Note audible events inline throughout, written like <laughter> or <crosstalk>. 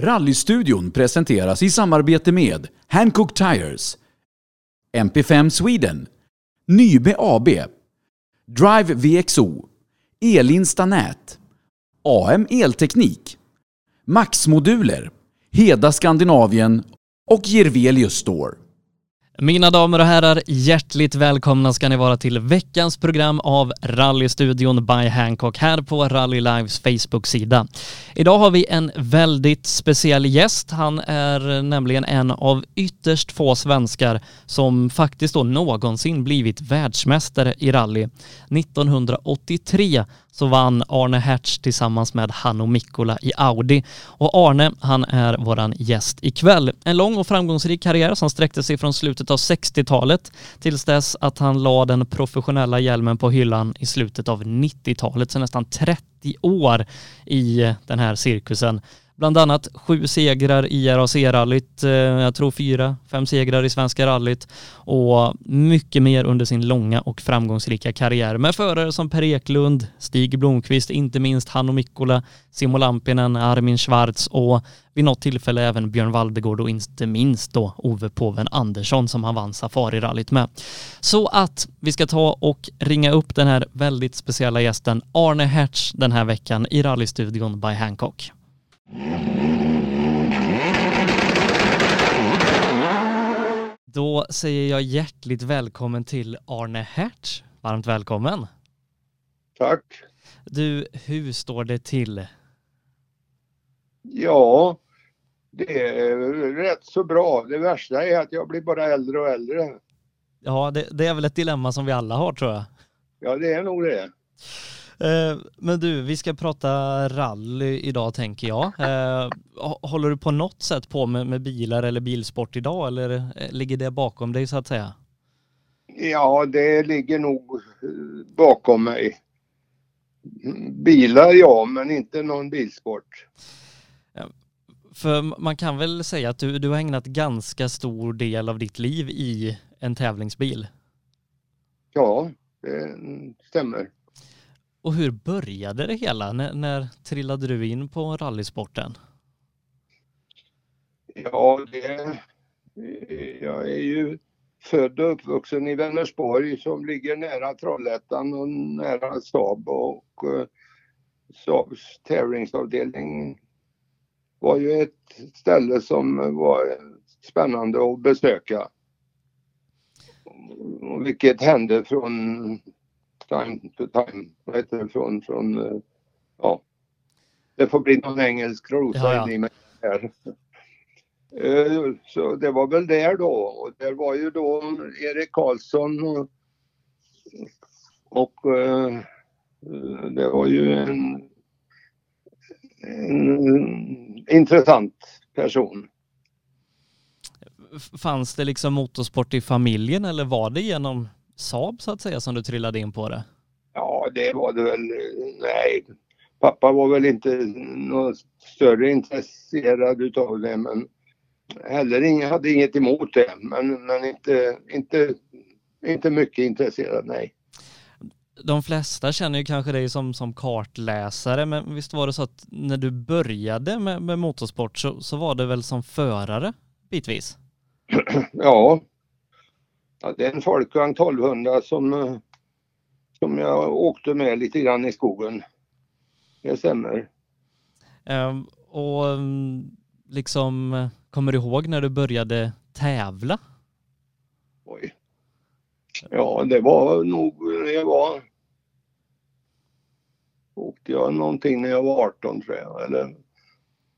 Rallystudion presenteras i samarbete med Hancock Tires, MP5 Sweden, Nybe AB, Drive VXO, Elinsta Nät, AM Elteknik, Max Moduler, Heda Skandinavien och Gervelius Store. Mina damer och herrar, hjärtligt välkomna ska ni vara till veckans program av Rallystudion by Hancock här på Rally Lives Facebook-sida. Idag har vi en väldigt speciell gäst. Han är nämligen en av ytterst få svenskar som faktiskt då någonsin blivit världsmästare i rally. 1983 så vann Arne Hertz tillsammans med Hanno Mikkola i Audi. Och Arne, han är våran gäst ikväll. En lång och framgångsrik karriär som sträckte sig från slutet av 60-talet tills dess att han la den professionella hjälmen på hyllan i slutet av 90-talet, så nästan 30 år i den här cirkusen. Bland annat sju segrar i RAC-rallyt, eh, jag tror fyra, fem segrar i Svenska rallyt och mycket mer under sin långa och framgångsrika karriär med förare som Per Eklund, Stig Blomqvist, inte minst Hanno Mikkola, Simo Lampinen, Armin Schwarz och vid något tillfälle även Björn Valdegård och inte minst då Ove Påven Andersson som han vann Safari-rallyt med. Så att vi ska ta och ringa upp den här väldigt speciella gästen Arne Hertz den här veckan i rallystudion by Hancock. Då säger jag hjärtligt välkommen till Arne Hertz. Varmt välkommen. Tack. Du, hur står det till? Ja, det är rätt så bra. Det värsta är att jag blir bara äldre och äldre. Ja, det, det är väl ett dilemma som vi alla har tror jag. Ja, det är nog det. Eh, men du, vi ska prata rally idag tänker jag. Eh, håller du på något sätt på med, med bilar eller bilsport idag eller eh, ligger det bakom dig så att säga? Ja, det ligger nog bakom mig. Bilar ja, men inte någon bilsport. För man kan väl säga att du, du har ägnat ganska stor del av ditt liv i en tävlingsbil? Ja, det stämmer. Och hur började det hela? När, när trillade du in på rallysporten? Ja, det, jag är ju född och uppvuxen i Vänersborg som ligger nära Trollhättan och nära Saab och uh, Saabs tävlingsavdelning var ju ett ställe som var spännande att besöka. Vilket hände från time to time. Vad heter det? Från, från uh, ja. Det får bli någon engelsk rosa ja, ja. i mig här. Uh, så det var väl där då och där var ju då Erik Karlsson och, och uh, det var ju en, en intressant person. Fanns det liksom motorsport i familjen eller var det genom Saab så att säga som du trillade in på det? Ja, det var det väl. Nej, pappa var väl inte något större intresserad utav det men heller ingen, hade inget emot det men, men inte, inte, inte mycket intresserad, nej. De flesta känner ju kanske dig som, som kartläsare men visst var det så att när du började med, med motorsport så, så var det väl som förare bitvis? <clears throat> ja, Ja, det är en folkvagn 1200 som, eh, som jag åkte med lite grann i skogen. Det stämmer. Um, och um, liksom, kommer du ihåg när du började tävla? Oj. Ja, det var nog när jag var... Åkte jag någonting när jag var 18 tror jag, eller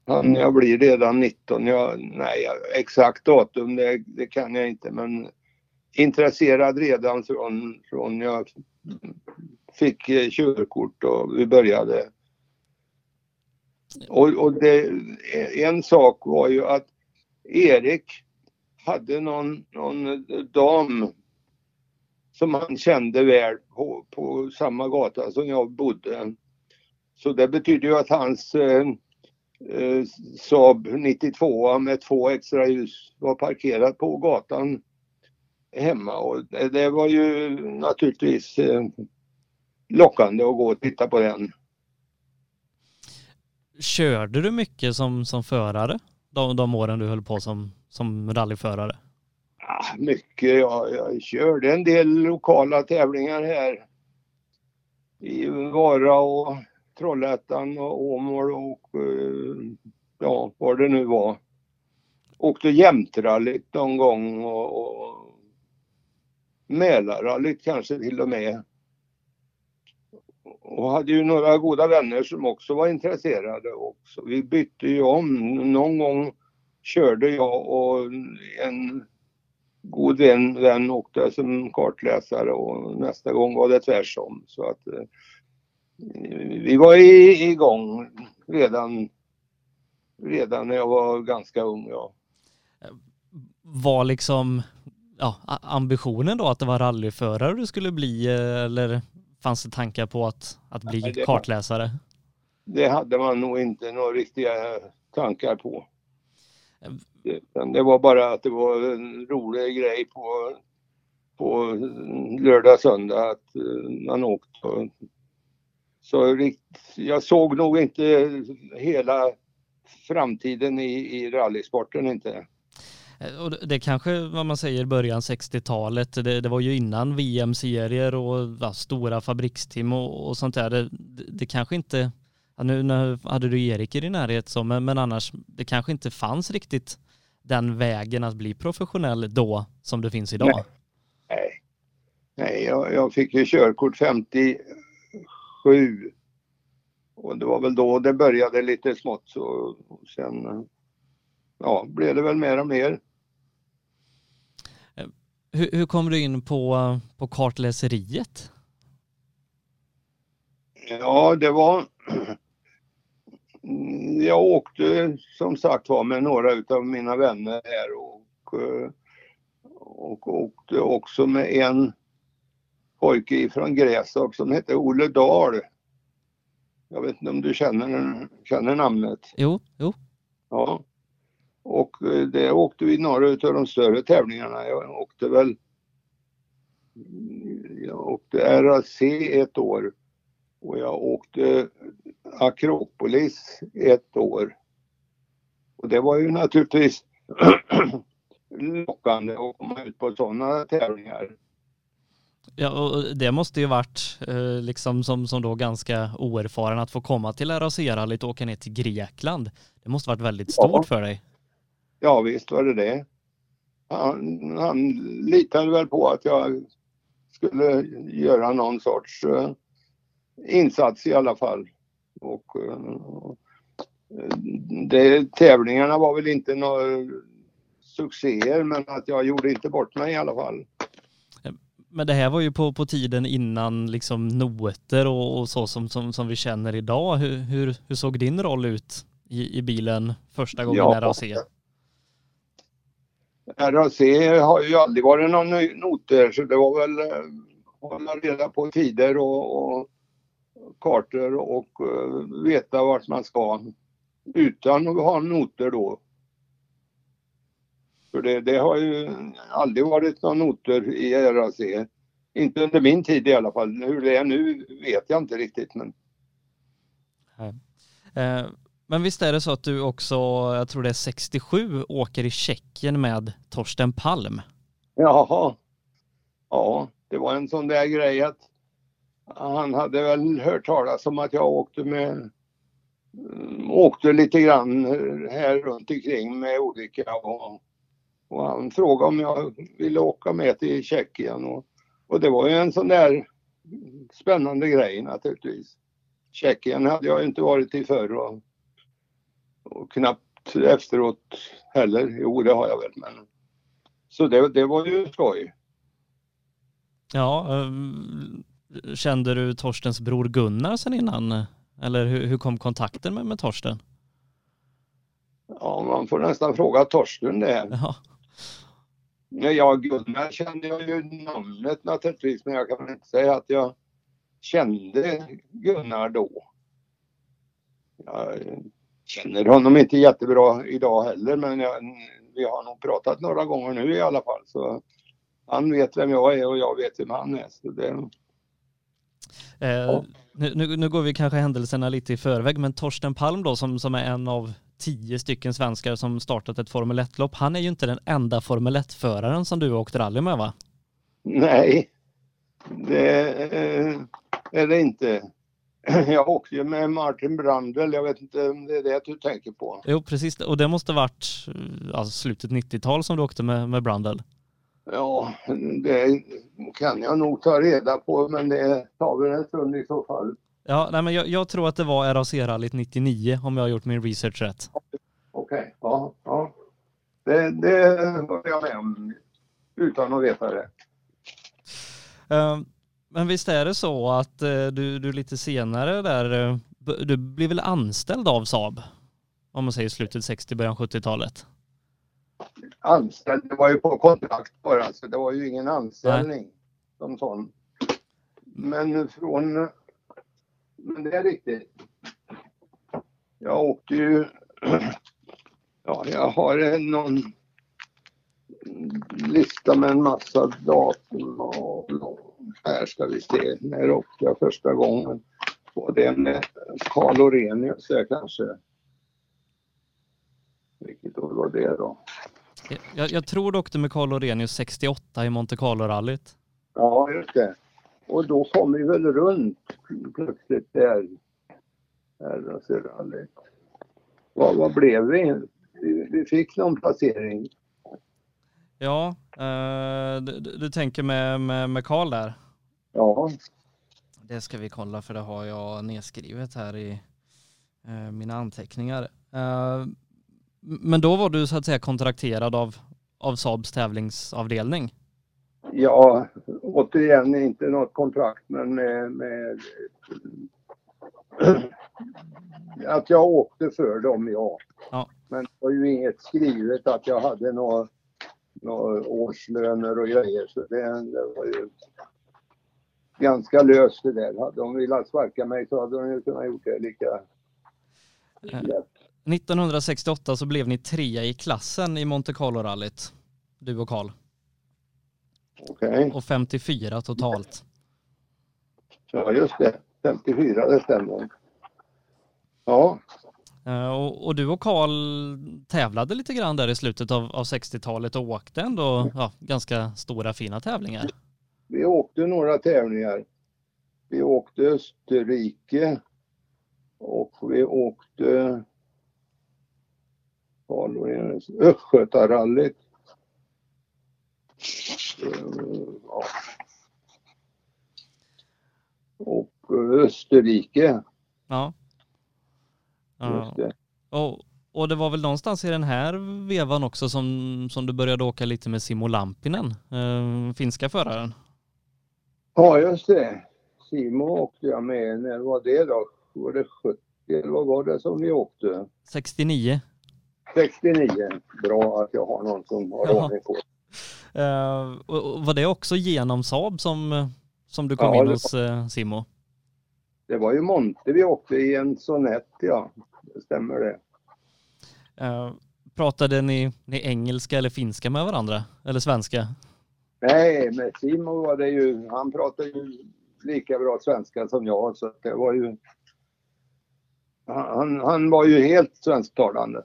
han jag blir redan 19. Jag, nej, exakt datum det, det kan jag inte men intresserad redan från, från jag fick eh, körkort och vi började. Och, och det, en sak var ju att Erik hade någon, någon dam som han kände väl på, på samma gata som jag bodde. Så det betyder ju att hans eh, eh, Saab 92 med två extra ljus var parkerad på gatan hemma och det var ju naturligtvis eh, lockande att gå och titta på den. Körde du mycket som, som förare de, de åren du höll på som, som rallyförare? Ja, mycket. Jag, jag körde en del lokala tävlingar här i Vara och Trollhättan och Åmål och eh, ja, vad det nu var. Åkte jämtrallyt någon gång och, och Mälarrallyt kanske till och med. Och hade ju några goda vänner som också var intresserade också. Vi bytte ju om. Någon gång körde jag och en god vän, vän åkte som kartläsare och nästa gång var det tvärsom. Så att eh, vi var i, igång redan, redan när jag var ganska ung. Ja. Var liksom ja, ambitionen då att det var rallyförare du skulle bli eller fanns det tankar på att, att bli Nej, det kartläsare? Var, det hade man nog inte några riktiga tankar på. Det, det var bara att det var en rolig grej på, på lördag, söndag att eh, man åkte. Så jag såg nog inte hela framtiden i, i rallysporten inte. Eh, och det kanske, vad man säger, början 60-talet, det, det, var ju innan VM-serier och ja, stora fabriksteam och, och sånt där. Det, det kanske inte, ja, nu, nu hade du Erik i din närhet så, men, men annars, det kanske inte fanns riktigt den vägen att bli professionell då som det finns idag. Nej, Nej jag, jag fick ju körkort 57 och det var väl då det började lite smått så och sen eh, ja, blev det väl mer och mer. Hur, hur kom du in på, på kartläseriet? Ja, det var... <clears throat> Jag åkte som sagt var med några utav mina vänner här och, och åkte också med en pojke ifrån Grästorp som hette Olle Dahl. Jag vet inte om du känner, känner namnet? Jo, jo. Ja. Och eh, det åkte vi några av de större tävlingarna. Jag åkte väl jag åkte RAC ett år och jag åkte Akropolis ett år. Och det var ju naturligtvis <clears throat> lockande att komma ut på sådana tävlingar. Ja, och det måste ju varit eh, liksom som, som då ganska oerfaren att få komma till RAC-rallyt och åka ner till Grekland. Det måste varit väldigt stort ja. för dig. Ja visst var det det. Han, han litade väl på att jag skulle göra någon sorts uh, insats i alla fall. Och uh, det, tävlingarna var väl inte några succéer men att jag gjorde inte bort mig i alla fall. Men det här var ju på, på tiden innan liksom noter och, och så som, som, som vi känner idag. Hur, hur, hur såg din roll ut i, i bilen första gången ja. RAC? RAC har ju aldrig varit någon noter så det var väl eh, hålla reda på tider och, och kartor och uh, veta vart man ska utan att ha noter då. För det, det har ju aldrig varit några noter i RAC. Inte under min tid i alla fall. Hur det är nu vet jag inte riktigt. Men... Eh, men visst är det så att du också, jag tror det är 67, åker i Tjeckien med Torsten Palm? Jaha. Ja, det var en sån där grej att han hade väl hört talas om att jag åkte med mm, åkte lite grann här runt omkring med olika och, och han frågade om jag ville åka med till Tjeckien och, och det var ju en sån där spännande grej naturligtvis. Tjeckien hade jag inte varit i förr och och knappt efteråt heller. Jo, det har jag väl. Men... Så det, det var ju skoj. Ja, ehm, kände du Torstens bror Gunnar sen innan? Eller hur, hur kom kontakten med, med Torsten? Ja, man får nästan fråga Torsten det. <laughs> Ja. Ja, Gunnar kände jag ju namnet naturligtvis, men jag kan inte säga att jag kände Gunnar då. Jag känner honom inte jättebra idag heller men jag, vi har nog pratat några gånger nu i alla fall. Så han vet vem jag är och jag vet vem han är. Så det... Eh, Ja. nu, nu, nu går vi kanske händelserna lite i förväg, men Torsten Palm då som, som är en av tio stycken svenskar som startat ett Formel 1-lopp, han är ju inte den enda Formel 1-föraren som du har åkt rally med va? Nej, det eh, är det inte. <clears throat> Jag åkte ju med Martin Brandel, jag vet inte om det är det du tänker på. Jo precis, och det måste varit alltså, slutet 90-tal som du åkte med, med Brundle. Ja, det kan jag nog ta reda på men det tar väl en stund i så fall. Ja, nej, men jag, jag tror att det var RAC-rallyt 99 om jag har gjort min research rätt. Okej, ja, ja. Det, det var jag med om utan att veta det. Eh, Men visst är det så att eh, du, du lite senare där, eh, du blev väl anställd av Saab? Om man säger slutet 60, början 70-talet. Anställd, det var ju på kontrakt bara, så det var ju ingen anställning som sån. Men från... Men det är riktigt. Jag åkte ju... <clears throat> Ja, jag har någon lista med en massa datum och här ska vi se. När åkte jag första gången? Var det med Carl Orenius där kanske? Vilket år var det då? Jag, jag tror du åkte med Carl Orenius 68 i Monte Carlo-rallyt. Ja, just det. Och då kom vi väl runt plötsligt där. RAC-rallyt. Vad, vad blev vi? vi? Vi fick någon placering. Ja, eh, du, du tänker med, med, med Carl där? Ja, Det ska vi kolla för det har jag nedskrivet här i eh, mina anteckningar. Eh, men då var du så att säga kontrakterad av, av Saabs tävlingsavdelning? ja återigen inte något kontrakt men med, med att jag åkte för dem, ja. Ja. Men det var ju inget skrivet att jag hade några årslöner och grejer så det, det var ju ganska löst det där. Hade de velat sparka mig så hade de ju kunnat gjort det lika lätt. 1968 så blev ni trea i klassen i Monte Carlo-rallyt, du och Carl, Okej, och 54 totalt. ja just det. 54, det stämmer. Ja, och, och du och Carl tävlade lite grann där i slutet av, av 60-talet och åkte ändå ja, ganska stora fina tävlingar. vi åkte några tävlingar. Vi åkte Österrike och vi åkte? Östgötarallyt. Eh, Ja. Och Österrike, Ja. Just det. Och, och det var väl någonstans i den här vevan också som, som du började åka lite med Simo Lampinen, eh, finska föraren. Ja, just det. Simo åkte jag med. När var det då? Var det 70 eller vad var det som vi åkte? 69. 69. Bra att jag har någon som har Ja. ordning på Eh, och, och var det också genom Saab som, som du kom Ja, in hos eh, Simo? Det var ju Monte vi åkte i en sonett, ja. Det stämmer det. Eh, pratade ni, ni engelska eller finska med varandra? Eller svenska? Nej, med Simo var det ju, han pratade ju lika bra svenska som jag så det var ju han, han var ju helt svensktalande.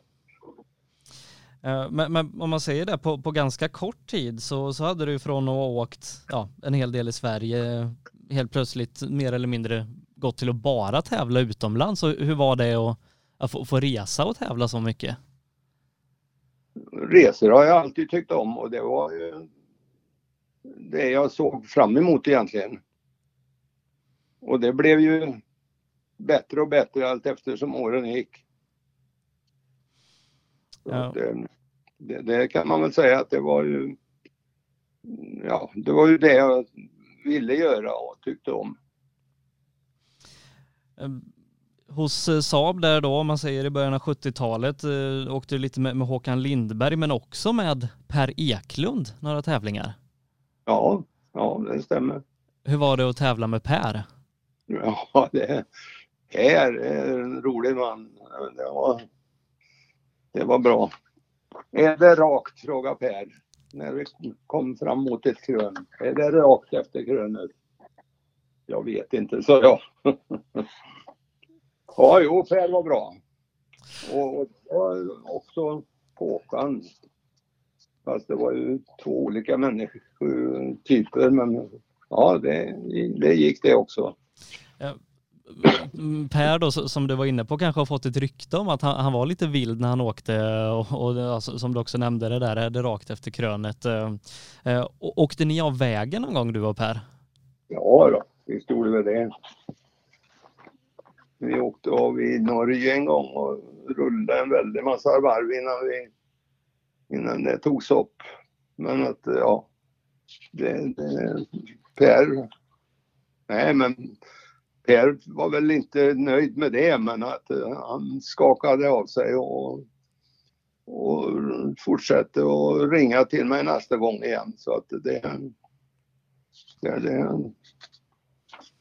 Eh, Men, men om man säger det, på, på ganska kort tid så, så hade du från att ha åkt ja, en hel del i Sverige helt plötsligt mer eller mindre gått till att bara tävla utomlands. Och hur var det att, att få, få resa och tävla så mycket? Resor har jag alltid tyckt om och det var ju det jag såg fram emot egentligen. Och det blev ju bättre och bättre allt eftersom åren gick. Ja. eh, det, det kan man väl säga att det var ju Ja, det var ju det jag ville göra och tyckte om. Eh, Hos eh, Saab där då, om man säger i början av 70-talet, eh, åkte du lite med, med Håkan Lindberg men också med Per Eklund några tävlingar. Ja, ja det stämmer. Hur var det att tävla med Per? Ja, <laughs> det är en rolig man. Det var, det var bra. Är det rakt? frågade Per. När vi kom fram mot ett krön. Är det rakt efter krönet? Jag vet inte, så jag. <laughs> ja, jo, Per var bra. Och, och också Håkan. Fast det var ju två olika människotyper men ja, det, det gick det också. Per då, som du var inne på, kanske har fått ett rykte om att han, han var lite vild när han åkte och, och alltså, som du också nämnde det där, det rakt efter krönet. Eh, eh åkte ni av vägen någon gång du och Per? Ja då, visst gjorde vi det. Vi åkte av i Norge en gång och rullade en väldig massa varv innan, vi, innan det togs upp. Men att, eh, ja, det, det, Per, nej men Per var väl inte nöjd med det men att eh, han skakade av sig och, och fortsatte att ringa till mig nästa gång igen så att det, det, det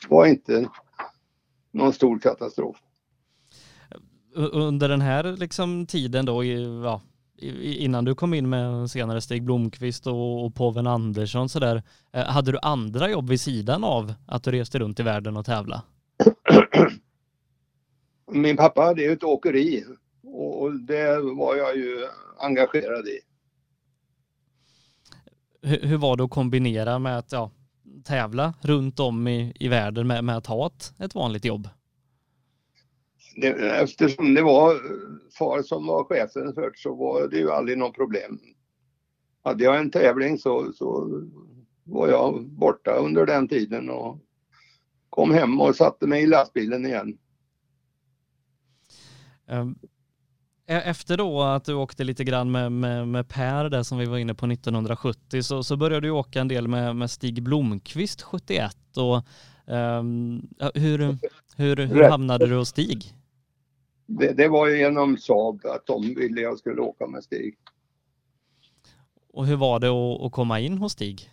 var inte någon stor katastrof. Under den här liksom tiden då, ja, innan du kom in med senare Stig Blomqvist och, och Poven Andersson sådär, eh, hade du andra jobb vid sidan av att du reste runt i världen och tävla? <clears throat> Min pappa hade ju ett åkeri och det var jag ju engagerad i. Hur, hur var det att kombinera med att ja, tävla runt om i, i världen med, med att ha ett, ett vanligt jobb? Det, eftersom det var far som var chefen först så var det ju aldrig något problem. Hade jag en tävling så, så var jag borta under den tiden och kom hem och satte mig i lastbilen igen. E-, efter då att du åkte lite grann med, med, med Per där som vi var inne på 1970 så, så började du åka en del med, med Stig Blomqvist 71 och um, hur, hur, hur hamnade du hos Stig? Det, det, var ju genom Saab att de ville jag skulle åka med Stig. Och hur var det att, att komma in hos Stig?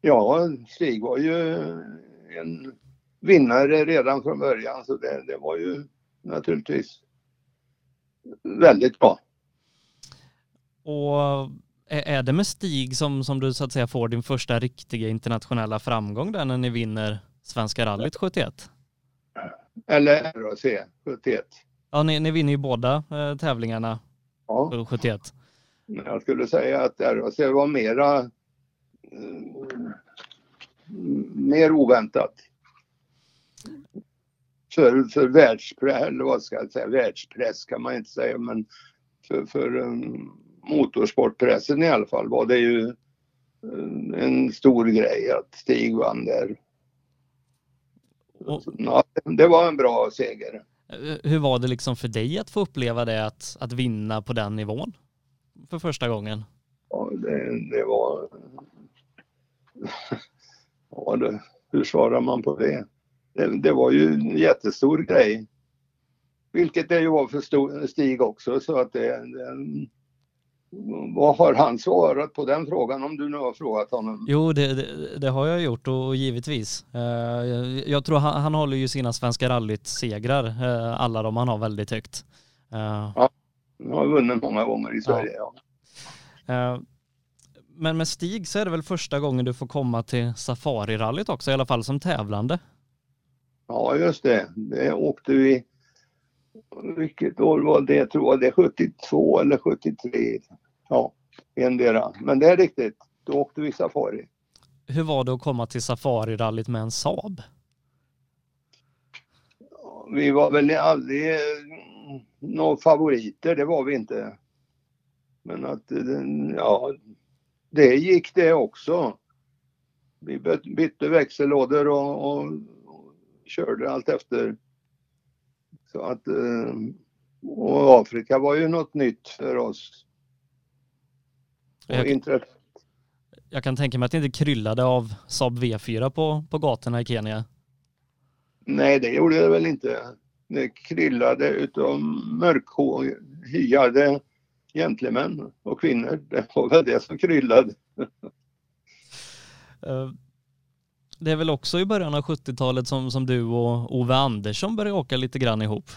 Ja, Stig var ju en vinnare redan från början så det, det var ju naturligtvis väldigt bra. Och är det med Stig som, som du så att säga får din första riktiga internationella framgång där när ni vinner Svenska rallyt 71? Eller RAC 71. Ja, ni, ni vinner ju båda eh, tävlingarna ja. 71. Jag skulle säga att RAC var mera eh, mer oväntat för, för världspress, eller vad ska jag säga, världspress kan man inte säga men för, för um, motorsportpressen i alla fall var det ju um, en stor grej att Stig vann där. Och, ja, det var en bra seger. Hur var det liksom för dig att få uppleva det, att, att vinna på den nivån för första gången? Ja, det, det var... <laughs> ja, det, hur svarar man på det? Det, det var ju en jättestor grej. Vilket det ju var för Stig också så att det, det vad har han svarat på den frågan om du nu har frågat honom? Jo, det, det, det har jag gjort och givetvis. Uh, jag tror han, han håller ju sina Svenska rallyt-segrar, uh, alla de han har väldigt högt. Uh, ja, han har vunnit många gånger i Sverige. Ja. ja. men med Stig så är det väl första gången du får komma till Safari-rallyt också, i alla fall som tävlande? Ja, just det. Det åkte vi. Vilket år var det tror jag? Det är 72 eller 73. Ja, endera. Men det är riktigt. Då åkte vi safari. Hur var det att komma till safarirallyt med en Saab? Vi var väl aldrig några favoriter, det var vi inte. Men att, ja, det gick det också. Vi bytte växellådor och, och körde allt efter. Så att, eh, och Afrika var ju något nytt för oss. Jag, jag kan tänka mig att det inte kryllade av Saab V4 på, på gatorna i Kenya. Nej, det gjorde det väl inte. Det kryllade utav mörkhyade gentlemän och kvinnor. Det var väl det som kryllade. <laughs> Det är väl också i början av 70-talet som, som du och Ove Andersson började åka lite grann ihop?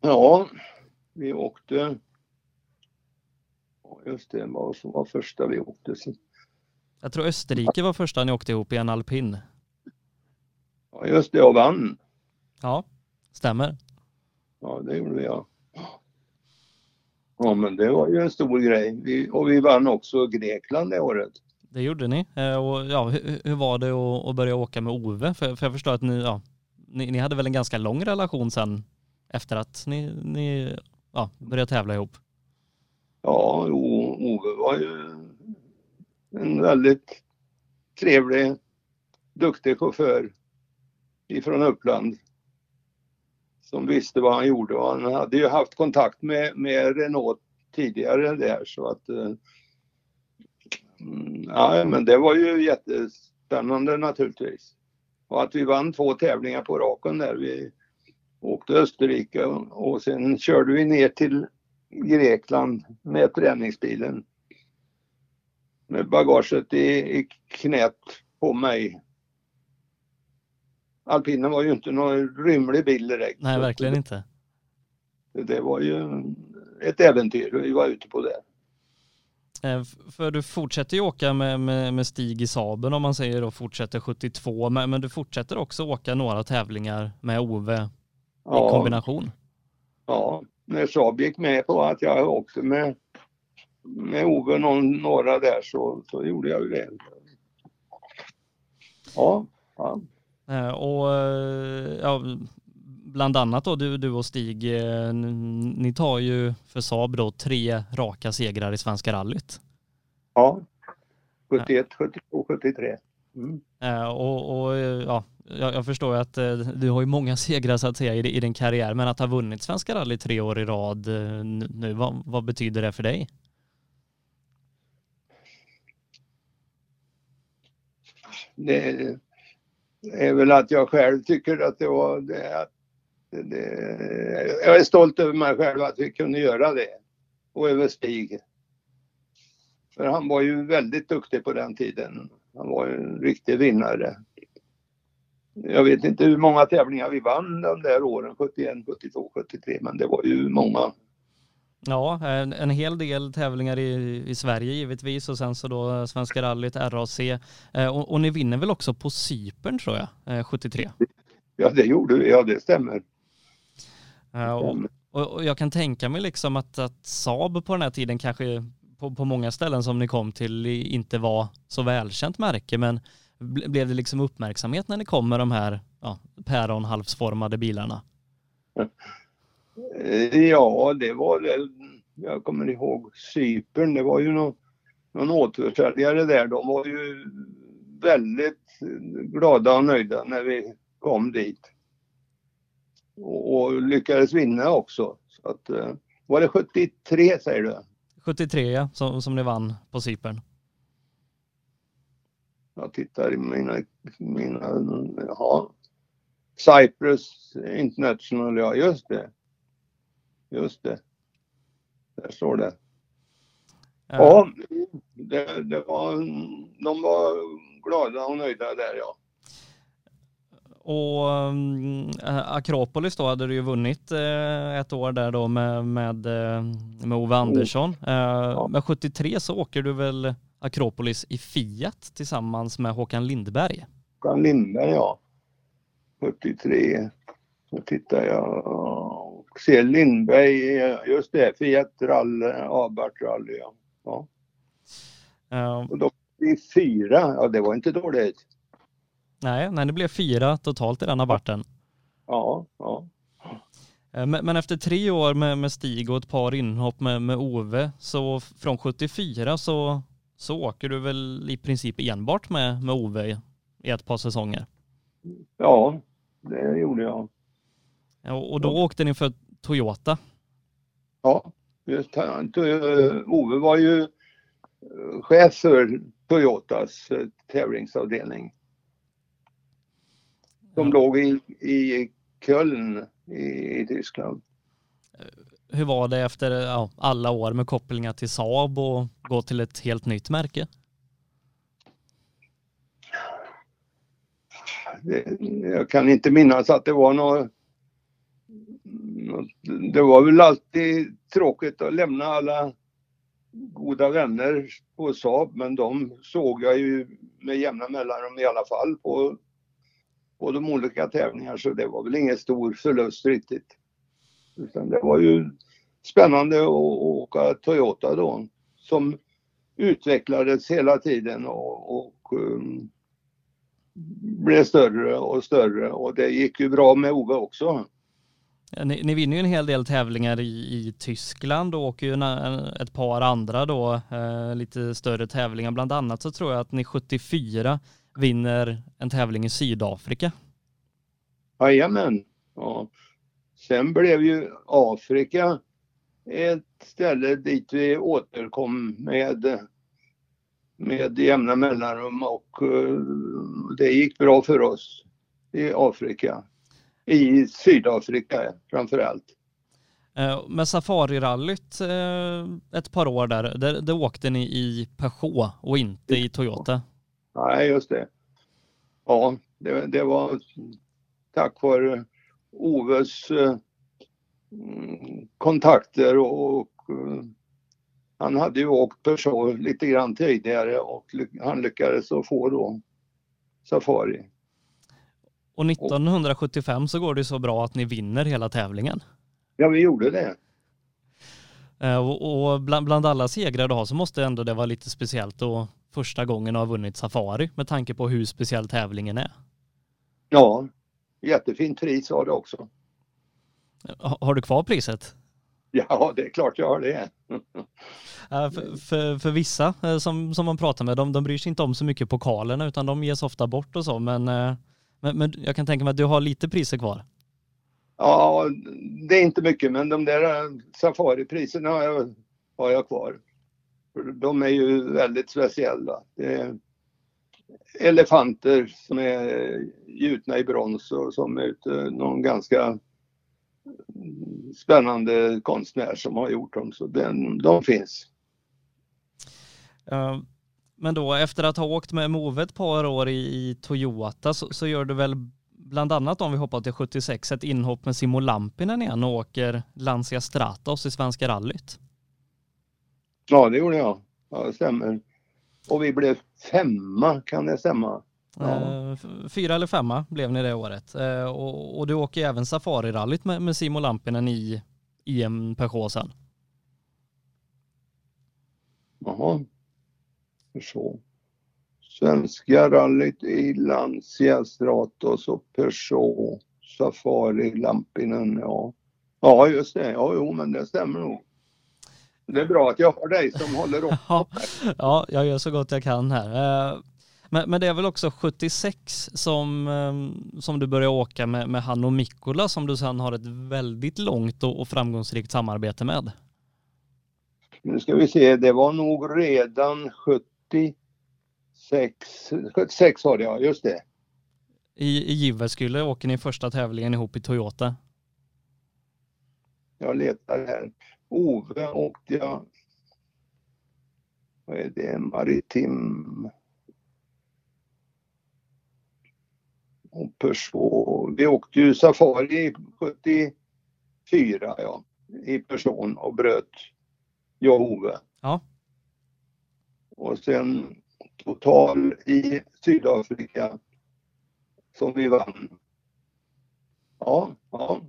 Ja, vi åkte... Just det, vad som var första vi åkte. Jag tror Österrike var första ni åkte ihop i en alpin. Ja, just det, och vann. Ja, stämmer. Ja, det gjorde jag. Ja, men det var ju en stor grej. Vi, och vi vann också Grekland det året. Det gjorde ni. Eh, och ja, hur, hur var det att, börja åka med Ove? För, för jag förstår att ni, ja, ni, ni hade väl en ganska lång relation sen efter att ni, ni ja, började tävla ihop? Ja, o, Ove var ju en väldigt trevlig, duktig chaufför ifrån Uppland som visste vad han gjorde och han hade ju haft kontakt med, med Renault tidigare där så att eh, ja men det var ju jättespännande naturligtvis. Och att vi vann två tävlingar på raken där. Vi åkte Österrike och sen körde vi ner till Grekland med träningsbilen. Med bagaget i, i knät på mig alpinen var ju inte någon rymlig bil direkt. Nej, verkligen inte. Det var ju ett äventyr vi var ute på det. Eh, för du fortsätter ju åka med, med, med Stig i Saben om man säger då fortsätter 72 men, men du fortsätter också åka några tävlingar med Ove ja. i kombination. Ja, när Saab gick med på att jag åkte med, med Ove någon, några där så, så gjorde jag ju det. Ja, ja. Eh, och eh, ja, bland annat då du, du och Stig, eh, ni tar ju för Saab då tre raka segrar i Svenska rallyt. Ja, 71, 72, 73. Mm. Och, och, ja, jag förstår ju att du har ju många <laughs> segrar så att säga i, i din karriär, men att ha vunnit Svenska rally tre år i rad nu, vad, vad betyder det för dig? Det, är väl att jag själv tycker att det var det, det, det, jag är stolt över mig själv att vi kunde göra det. Och över Stig. För han var ju väldigt duktig på den tiden. Han var ju en riktig vinnare. Jag vet inte hur många tävlingar vi vann de där åren, 71, 72, 73, men det var ju många. Ja, en, en hel del tävlingar i, i Sverige givetvis och sen så då Svenska rallyt, RAC. Eh, och, och, ni vinner väl också på Cypern tror jag, eh, 73? Ja, det gjorde vi. Ja, det stämmer. Eh, och, och, jag kan tänka mig liksom att, att Saab på den här tiden kanske på, på många ställen som ni kom till inte var så välkänt märke, men blev det liksom uppmärksamhet när ni kom med de här ja, päronhalvsformade bilarna? Eh, ja, det var väl, jag kommer ihåg Cypern, det var ju någon, någon återförsäljare där. De var ju väldigt glada och nöjda när vi kom dit. Och, och lyckades vinna också. Så att, eh, var det 73 säger du? 73 ja, som, som ni vann på Cypern. Jag tittar i mina, mina, ja. Cyprus International, ja just det. Just det. Där står det. Ja, ja det, det, var, de var glada och nöjda där ja. Och um, Akropolis då hade du ju vunnit uh, ett år där då med, med, uh, med Ove Andersson. Uh, ja. Med 73 så åker du väl Akropolis i Fiat tillsammans med Håkan Lindberg? Håkan Lindberg ja. 73. Så tittar jag ser Lindberg, just det, Fiat Rally, Abart Rally. Ja. ja. Um, och då blev fyra, ja det var inte dåligt. Nej, nej, det blev fyra totalt i den abarten. Ja, ja. Eh, men, men, efter tre år med, med Stig och ett par inhopp med, med Ove, så från 74 så, så åker du väl i princip enbart med, med Ove i, ett par säsonger? Ja, det gjorde jag. Och, och då ja. åkte ni för Toyota. Ja, just Ove var ju eh, chef för Toyotas eh, tävlingsavdelning. Som ja. låg i, i Köln i, i Tyskland. Hur var det efter ja, alla år med kopplingar till Saab och gå till ett helt nytt märke? Det, jag kan inte minnas att det var något det var väl alltid tråkigt att lämna alla goda vänner på Saab men de såg jag ju med jämna mellanrum i alla fall på på de olika tävlingarna så det var väl ingen stor förlust riktigt. Utan det var ju spännande att åka Toyota då som utvecklades hela tiden och, och um, blev större och större och det gick ju bra med Ove också. Ni, ni vinner ju en hel del tävlingar i, i Tyskland och åker ju en, ett par andra då, eh, lite större tävlingar. Bland annat så tror jag att ni 74 vinner en tävling i Sydafrika. Jajamän. Ja. Sen blev ju Afrika ett ställe dit vi återkom med, med jämna mellanrum och uh, det gick bra för oss i Afrika. I Sydafrika framför allt. Eh, med Safarirallyt eh, ett par år där, där, där åkte ni i Peugeot och inte i Toyota. Nej, just det. Ja, det, det var tack vare Oves kontakter och, och han hade ju åkt Peugeot lite grann tidigare och han lyckades att få då Safari. Och 1975 så går det så bra att ni vinner hela tävlingen. Ja, vi gjorde det. Eh, och, och bland, bland, alla segrar du har så måste ändå det vara lite speciellt att första gången ha vunnit Safari med tanke på hur speciell tävlingen är. Ja, jättefint pris var det också. Har du kvar priset? Ja, det är klart jag har det. <laughs> för, för, för, vissa eh, som, som man pratar med, de, de bryr sig inte om så mycket pokalerna utan de ges ofta bort och så. Men, eh, men, men jag kan tänka mig att du har lite priser kvar. Ja, det är inte mycket men de där eh, safaripriserna har jag, har jag kvar. De är ju väldigt speciella. Det är elefanter som är gjutna i brons och som är ute någon ganska spännande konstnär som har gjort dem, så den, de finns. Uh, men då efter att ha åkt med Move ett par år i, i Toyota så, så, gör du väl bland annat om vi hoppar till 76 ett inhopp med Simo Lampinen igen och åker Lancia Stratos i Svenska rallyt? Ja, det gjorde jag. Ja, det stämmer. Och vi blev femma, kan det stämma? Ja. Eh, fyra eller femma blev ni det året. Eh, och, och du åker även Safari-rallyt med, med Simo Lampinen i, i en Peugeot sen. Jaha. Så. Svenska rallyt i Lancia, Stratos och Peugeot, Safari, Lampinen, ja. Ja, just det. Ja, jo, men det stämmer nog. Det är bra att jag har dig som håller upp. <laughs> ja, jag gör så gott jag kan här. Eh, men, det är väl också 76 som, ehm, som du börjar åka med, med han och Mikkola som du sedan har ett väldigt långt och, framgångsrikt samarbete med. Nu ska vi se, det var nog redan 76, 76 var det ja, just det. I, i Jyväskylä åker ni första tävlingen ihop i Toyota. Jag letar här. Ove åkte jag, vad är det, Maritim och person. Vi åkte ju safari 74 ja, i person och bröt jag och Ove. Ja. Och sen total i Sydafrika som vi vann. Ja, ja.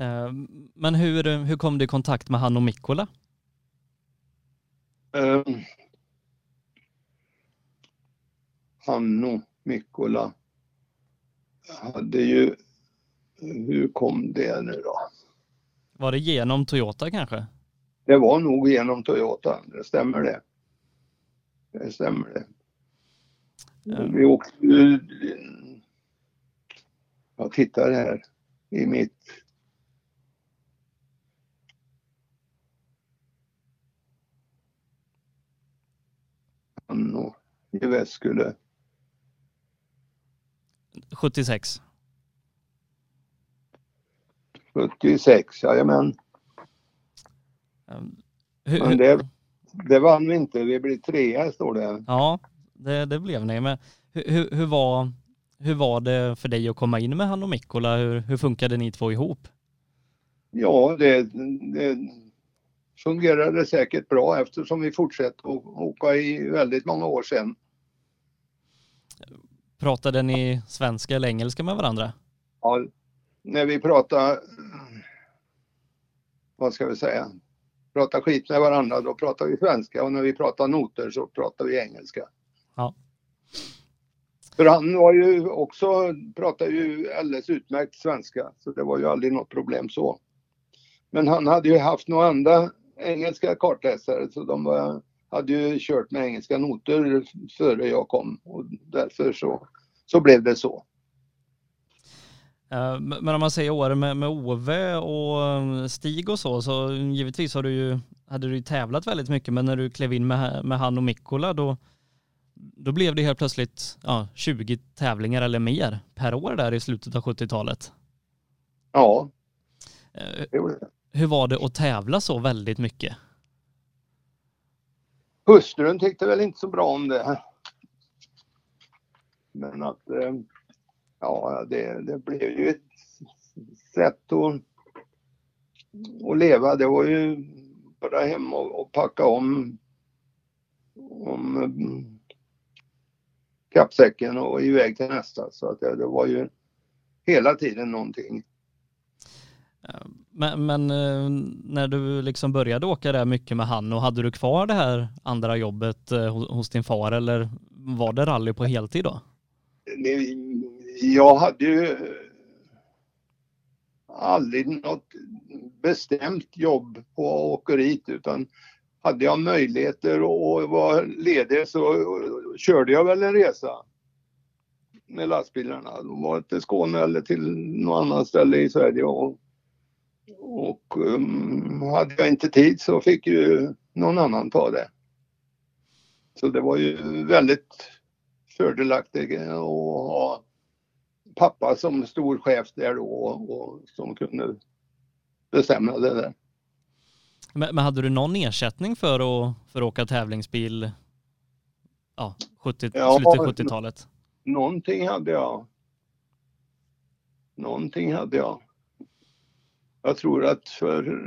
Eh, men hur, hur kom du i kontakt med han och Mikkola? Um, Hanno Mikkola hade ju, hur kom det nu då? Var det genom Toyota kanske? Det var nog genom Toyota, det stämmer det. Det stämmer det. Ja. Vi åkte jag tittar här i mitt Anno i Väskule 76. 76, jajamän. Um, Men det, det vann vi inte, vi blev trea står det. Ja, det, det blev ni. Men hur, hur, var, hur var det för dig att komma in med han och Mikkola? Hur, hur funkade ni två ihop? Ja, det, det fungerade säkert bra eftersom vi fortsatte att åka i väldigt många år sedan Pratade ni svenska eller engelska med varandra? Ja, när vi pratar, vad ska vi säga, pratar skit med varandra då pratar vi svenska och när vi pratar noter så pratar vi engelska. Ja. För han var ju också, pratade ju alldeles utmärkt svenska så det var ju aldrig något problem så. Men han hade ju haft några andra engelska kartläsare så de var, hade ju kört med engelska noter före jag kom och därför så, så blev det så. Eh, Men om man säger åren med, med Ove och eh, Stig och så, så givetvis har du ju, hade du ju tävlat väldigt mycket, men när du klev in med, med han och Mikkola då, då blev det helt plötsligt ja, 20 tävlingar eller mer per år där i slutet av 70-talet. Ja, Eh, det gjorde det. Hur var det att tävla så väldigt mycket? Hustrun tyckte väl inte så bra om det. Men att, eh, ja, det, det blev ju ett sätt att, att leva. Det var ju bara hem och, och packa om, om eh, kappsäcken och iväg till nästa. Så att det, det var ju hela tiden någonting. Men, men eh, när du liksom började åka där mycket med han och hade du kvar det här andra jobbet eh, hos- hos din far eller var det rally på heltid då? jag hade ju aldrig något bestämt jobb på åkeriet utan hade jag möjligheter och var ledig så körde jag väl en resa med lastbilarna. De var till Skåne eller till något annat ställe i Sverige. Och, och um, hade jag inte tid så fick ju någon annan ta det. Så det var ju väldigt fördelaktigt att ha pappa som stor chef där då och som kunde bestämma det där. Men, men hade du någon ersättning för att, för att åka tävlingsbil ja, 70, Ja. slutet 70-talet? Någonting hade jag. Någonting hade jag. Jag tror att för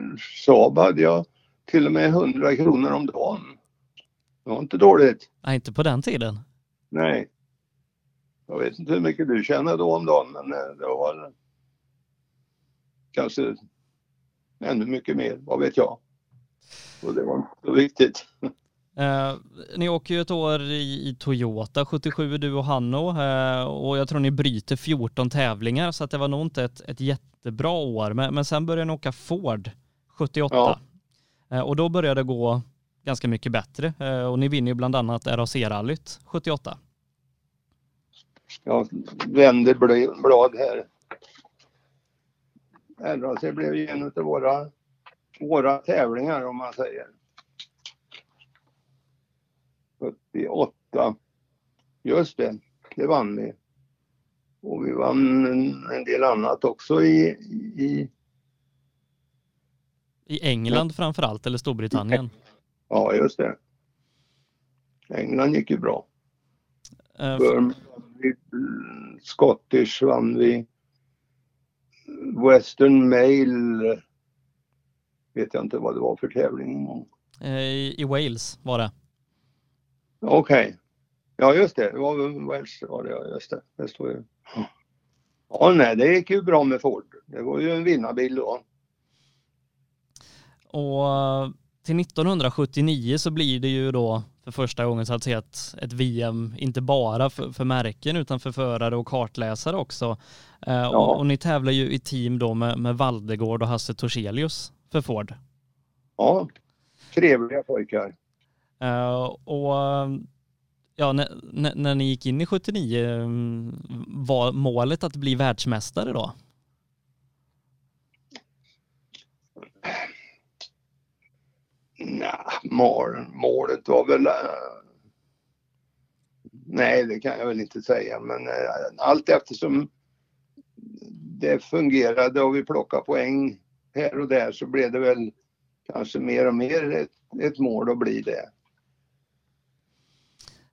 Saab hade jag till och med 100 kronor om dagen. Det var inte dåligt. Nej, inte på den tiden. Nej. Jag vet inte hur mycket du tjänade då om dagen men eh, det var kanske ännu mycket mer, vad vet jag. Och det var inte så viktigt. Eh, ni åker ju ett år i, i Toyota 77 du och Hanno eh, och jag tror ni bryter 14 tävlingar så att det var nog inte ett, ett jättebra år. Men, men sen började ni åka Ford 78 Ja. eh, och då började det gå ganska mycket bättre eh, och ni vinner ju bland annat RAC-rallyt 78. Jag vänder bl- blad här. RAC blev ju en av våra, våra tävlingar om man säger. 78. Just det, det vann vi. Och vi vann en, del annat också i, i I England framför allt eller Storbritannien. ja just det. England gick ju bra. Eh, vann vi, mm, Scottish vann vi. Western Mail vet jag inte vad det var för tävling. eh, i, I Wales var det. Okej. Ja just det, det var Welsh var det, ja, just det. det står ju. Ja nej, det gick ju bra med Ford. Det var ju en vinnarbil då. Och till 1979 så blir det ju då för första gången så att säga ett, ett VM, inte bara för, för märken utan för förare och kartläsare också. Eh, och, och ni tävlar ju i team då med, med Valdegård och Hasse Torselius för Ford. Ja, trevliga pojkar. Eh, och ja, när, när, när ni gick in i 79 mm, var målet att bli världsmästare då? Nej, mål, målet var väl... Eh, nej, det kan jag väl inte säga, men eh, allt eftersom det fungerade och vi plockade poäng här och där så blev det väl kanske mer och mer ett, ett mål att bli det.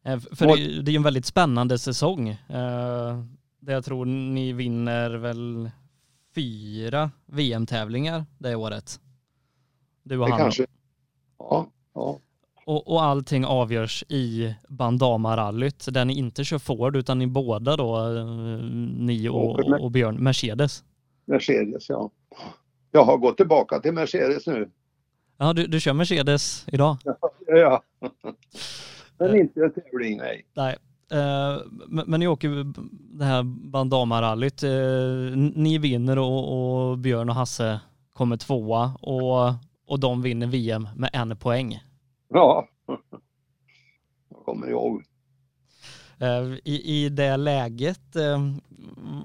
Eh, För det, det är ju en väldigt spännande säsong. Eh, där jag tror ni vinner väl fyra VM-tävlingar det året. Du och Det han. kanske... Ja, ja. Och, och allting avgörs i Bandama-rallyt där ni inte kör Ford utan ni båda då, eh, ni och, och, och Björn, Mercedes. Mercedes ja. Jag har gått tillbaka till Mercedes nu. Ja, du, du kör Mercedes idag? Ja, men inte tävling nej. Nej. Uh, men, men ni åker det här Bandama-rallyt. Uh, ni vinner och, och, Björn och Hasse kommer tvåa och, och de vinner VM med en poäng. Ja, <laughs> jag kommer ihåg. I, I det läget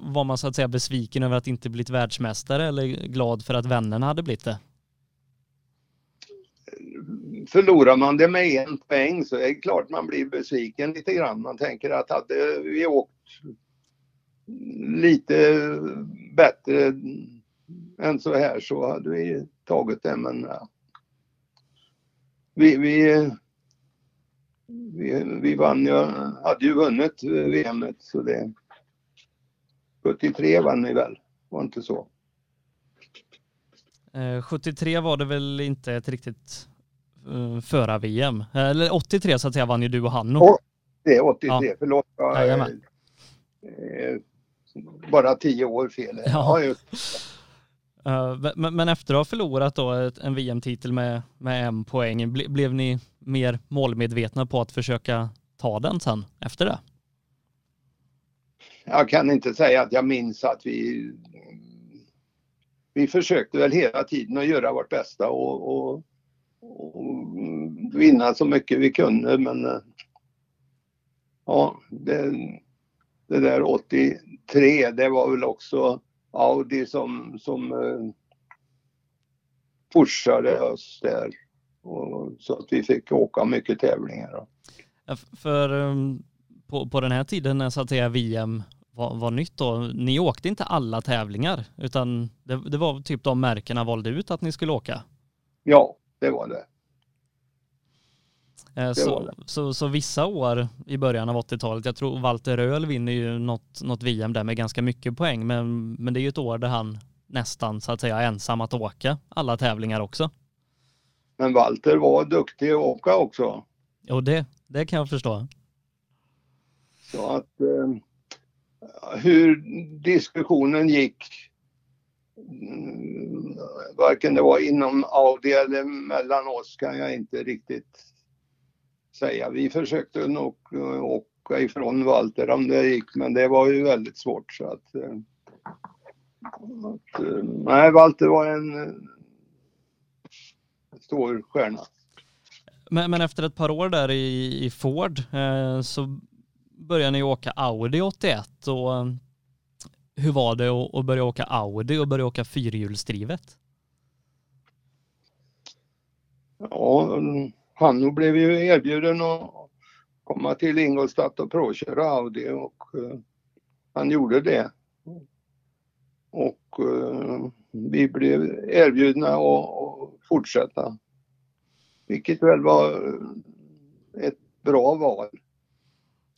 var man så att säga besviken över att inte blivit världsmästare eller glad för att vännerna hade blivit det? Förlorar man det med en poäng så är det klart man blir besviken lite grann. Man tänker att hade vi åkt lite bättre än så här så hade vi tagit det men ja. vi, vi, vi, vi vann ju, hade ju vunnit VM så det 73 vann vi väl, var inte så? Eh, 73 var det väl inte ett riktigt uh, föra-VM. Eller 83 så att säga vann ju du och Hanno. Oh, det är 83, ja. förlåt. Jag, eh, bara tio år fel. Ja. Ja, uh, <laughs> men, men, efter att ha förlorat då ett, en VM-titel med, med en poäng, ble, blev ni mer målmedvetna på att försöka ta den sen efter det? Jag kan inte säga att jag minns att vi vi försökte väl hela tiden att göra vårt bästa och och vinna så mycket vi kunde men eh, ja, det, det där 83 det var väl också Audi som, som uh, pushade oss där. Och, så att vi fick åka mycket tävlingar. Då. Ja, för um, på, på den här tiden när så att säga VM var, var nytt då, ni åkte inte alla tävlingar utan det, det var typ de märkena valde ut att ni skulle åka? Ja, det var det. Eh, så, så, så, vissa år i början av 80-talet, jag tror Walter Röhl vinner ju något, något VM där med ganska mycket poäng, men, men det är ju ett år där han nästan så att säga ensam att åka alla tävlingar också. Men Walter var duktig att åka också. Jo, det, det kan jag förstå. Så att eh, hur diskussionen gick Mm, varken det var inom Audi eller mellan oss kan jag inte riktigt säga. Vi försökte nog eh, åka ifrån Walter om det gick men det var ju väldigt svårt så att, eh, att eh, nej, Walter var en stor stjärna. Men, men, efter ett par år där i, i Ford eh, så började ni åka Audi 81 och hur var det att, börja åka Audi och börja åka fyrhjulsdrivet? Ja, Hanno blev ju erbjuden att komma till Ingolstadt och provköra Audi och uh, han gjorde det. Och uh, vi blev erbjudna att fortsätta. Vilket väl var ett bra val.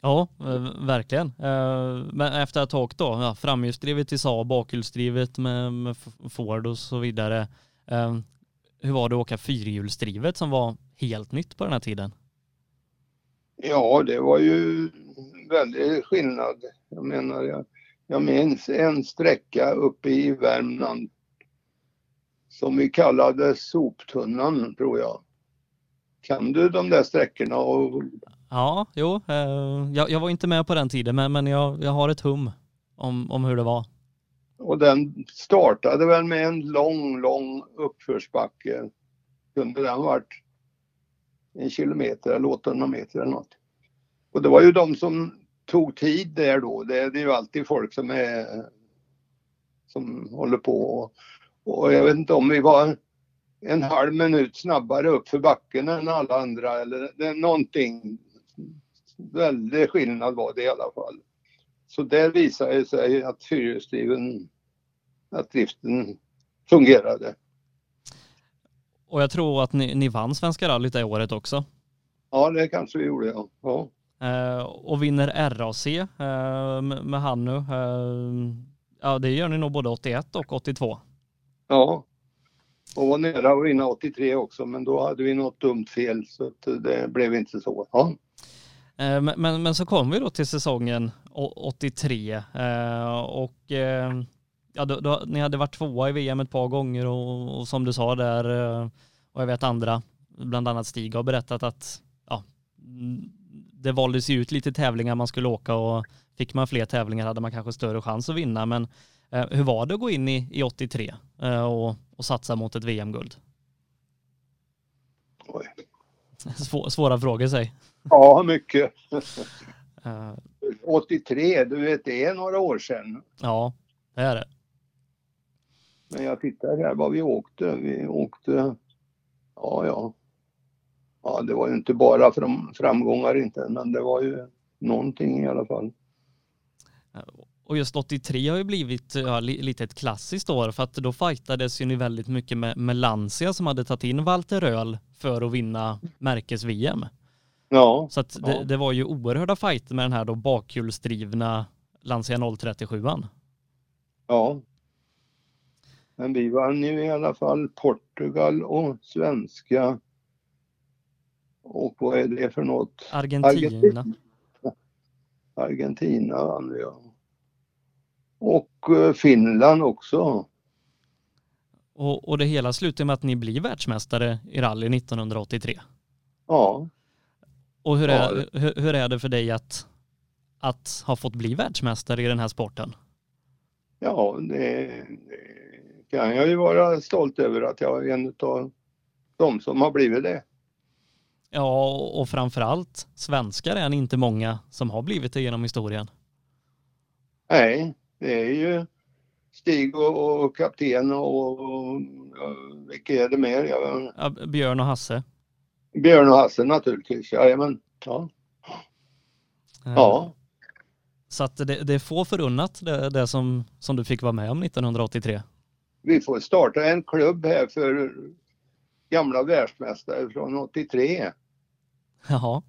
Ja, eh, verkligen. Eh, men efter ett tag då, ja, framhjulsdrivet till Saab, bakhjulsdrivet med, med Ford och så vidare. Eh, hur var det att åka fyrhjulsdrivet som var helt nytt på den här tiden? Ja, det var ju väldigt skillnad. Jag menar, jag, jag minns en sträcka uppe i Värmland som vi kallade soptunnan, tror jag. Kan du de där sträckorna? Och... Ja, jo, eh, jag, jag, var inte med på den tiden, men, men jag, jag har ett hum om, om hur det var. Och den startade väl med en lång, lång uppförsbacke. Kunde den varit en kilometer eller 800 meter eller något. Och det var ju de som tog tid där då. Det, det är ju alltid folk som är som håller på och, och jag vet inte om vi var en halv minut snabbare upp för backen än alla andra eller det, någonting. Väldigt skillnad var det i alla fall. Så där visade det sig att fyrhjulsdriven, att driften fungerade. Och jag tror att ni, ni vann Svenska rallyt det året också. Ja, det kanske vi gjorde, ja. ja. Uh, och vinner RAC eh, med Hannu. Uh, ja, det gör ni nog både 81 och 82. Ja. Och var nära att vinna 83 också men då hade vi något dumt fel så det blev inte så. Ja. Eh, men, men, men, så kom vi då till säsongen 83 eh, och eh, ja, då, då, ni hade varit tvåa i VM ett par gånger och, och som du sa där och jag vet andra, bland annat Stig har berättat att ja, det valdes ut lite tävlingar man skulle åka och fick man fler tävlingar hade man kanske större chans att vinna men hur var det att gå in i, i 83 och, och satsa mot ett VM-guld? <laughs> Svå, svåra frågor säg. Ja, mycket. 83, du vet det är några år sedan. Ja, det är det. Men jag tittar här vad vi åkte. Vi åkte, ja ja. Ja, det var ju inte bara fram, framgångar inte, men det var ju någonting i alla fall. Och just 83 har ju blivit ja, lite ett klassiskt år för att då fightades ju ni väldigt mycket med, med Lancia som hade tagit in Walter Röhl för att vinna märkes-VM. Ja. Så att det, ja. det var ju oerhörda fighter med den här då bakhjulsdrivna Lancia 037 Ja. Men vi vann ju i alla fall Portugal och svenska. Och vad är det för något? Argentina. Argentina, Argentina vann vi ja. Och eh, Finland också. Och, och det hela slutar med att ni blir världsmästare i rally 1983. Ja. Och hur är, hur, hur, är det för dig att, att ha fått bli världsmästare i den här sporten? Ja, det, kan jag ju vara stolt över att jag är en av de som har blivit det. Ja, och framförallt svenskar är inte många som har blivit det genom historien. Nej, det är ju Stig och, och kapten och, och vilka är det mer? Jag, ja, Björn och Hasse. Björn och Hasse naturligtvis, jajamän. Ja. Ja. Så att det, det är få förunnat det, det som, som du fick vara med om 1983. Vi får starta en klubb här för gamla världsmästare från 83. Jaha.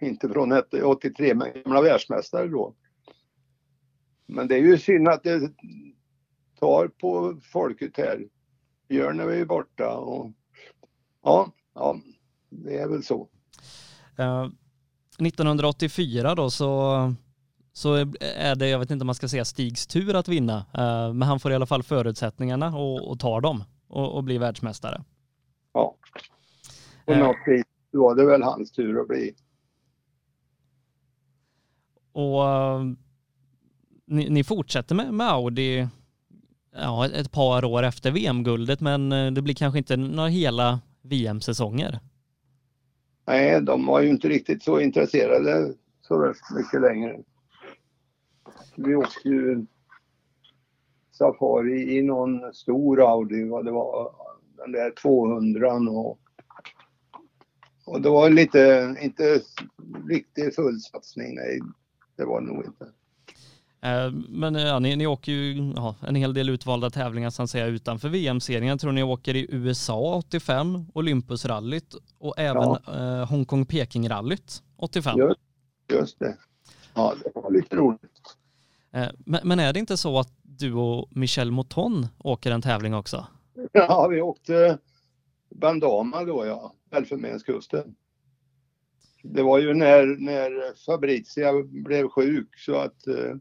Inte från 83 men gamla världsmästare då. Men det är ju synd att det tar på folket här. Björn är ju borta och ja, ja, det är väl så. Uh, 1984 då så, så är det, jag vet inte om man ska säga Stigs tur att vinna, uh, men han får i alla fall förutsättningarna och, och tar dem och, och blir världsmästare. Ja, på uh, något vis var det väl hans tur att bli. Och ni, ni, fortsätter med, med Audi ja, ett par år efter VM-guldet men det blir kanske inte några hela VM-säsonger. Nej, de var ju inte riktigt så intresserade så mycket längre. Vi åkte ju Safari i någon stor Audi, vad det var, den där 200 och, och det var lite, inte riktigt full satsning, nej, det var det nog inte. Eh, men ja, ni, ni åker ju ja, en hel del utvalda tävlingar att säga utanför VM-serien. Jag tror ni åker i USA 85, Olympusrallyt och även ja. eh, Hongkong-Peking-rallyt 85. Just, just det. Ja, det var lite roligt. Eh, men, men, är det inte så att du och Michel Moton åker en tävling också? <laughs> Ja, vi åkte Bandama då ja, Elfenbenskusten. Det var ju när, när Fabricia blev sjuk så att eh,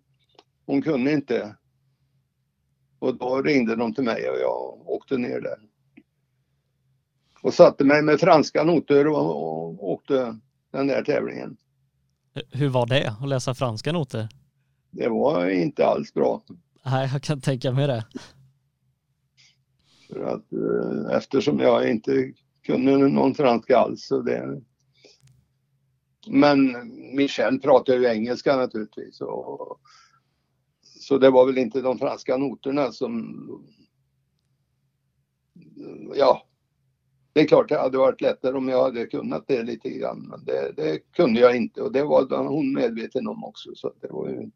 hon kunde inte. Och då ringde de till mig och jag åkte ner där. Och satte mig med franska noter och, åkte den där tävlingen. Hur var det att läsa franska noter? Det var inte alls bra. Nej, jag kan tänka mig det. För att, eh, eftersom jag inte kunde någon franska alls. Så det... Men Michel pratar ju engelska naturligtvis. Och så det var väl inte de franska noterna som... Ja, det är klart det hade varit lättare om jag hade kunnat det lite grann, men det, det kunde jag inte och det var hon medveten om också. Så det var ju...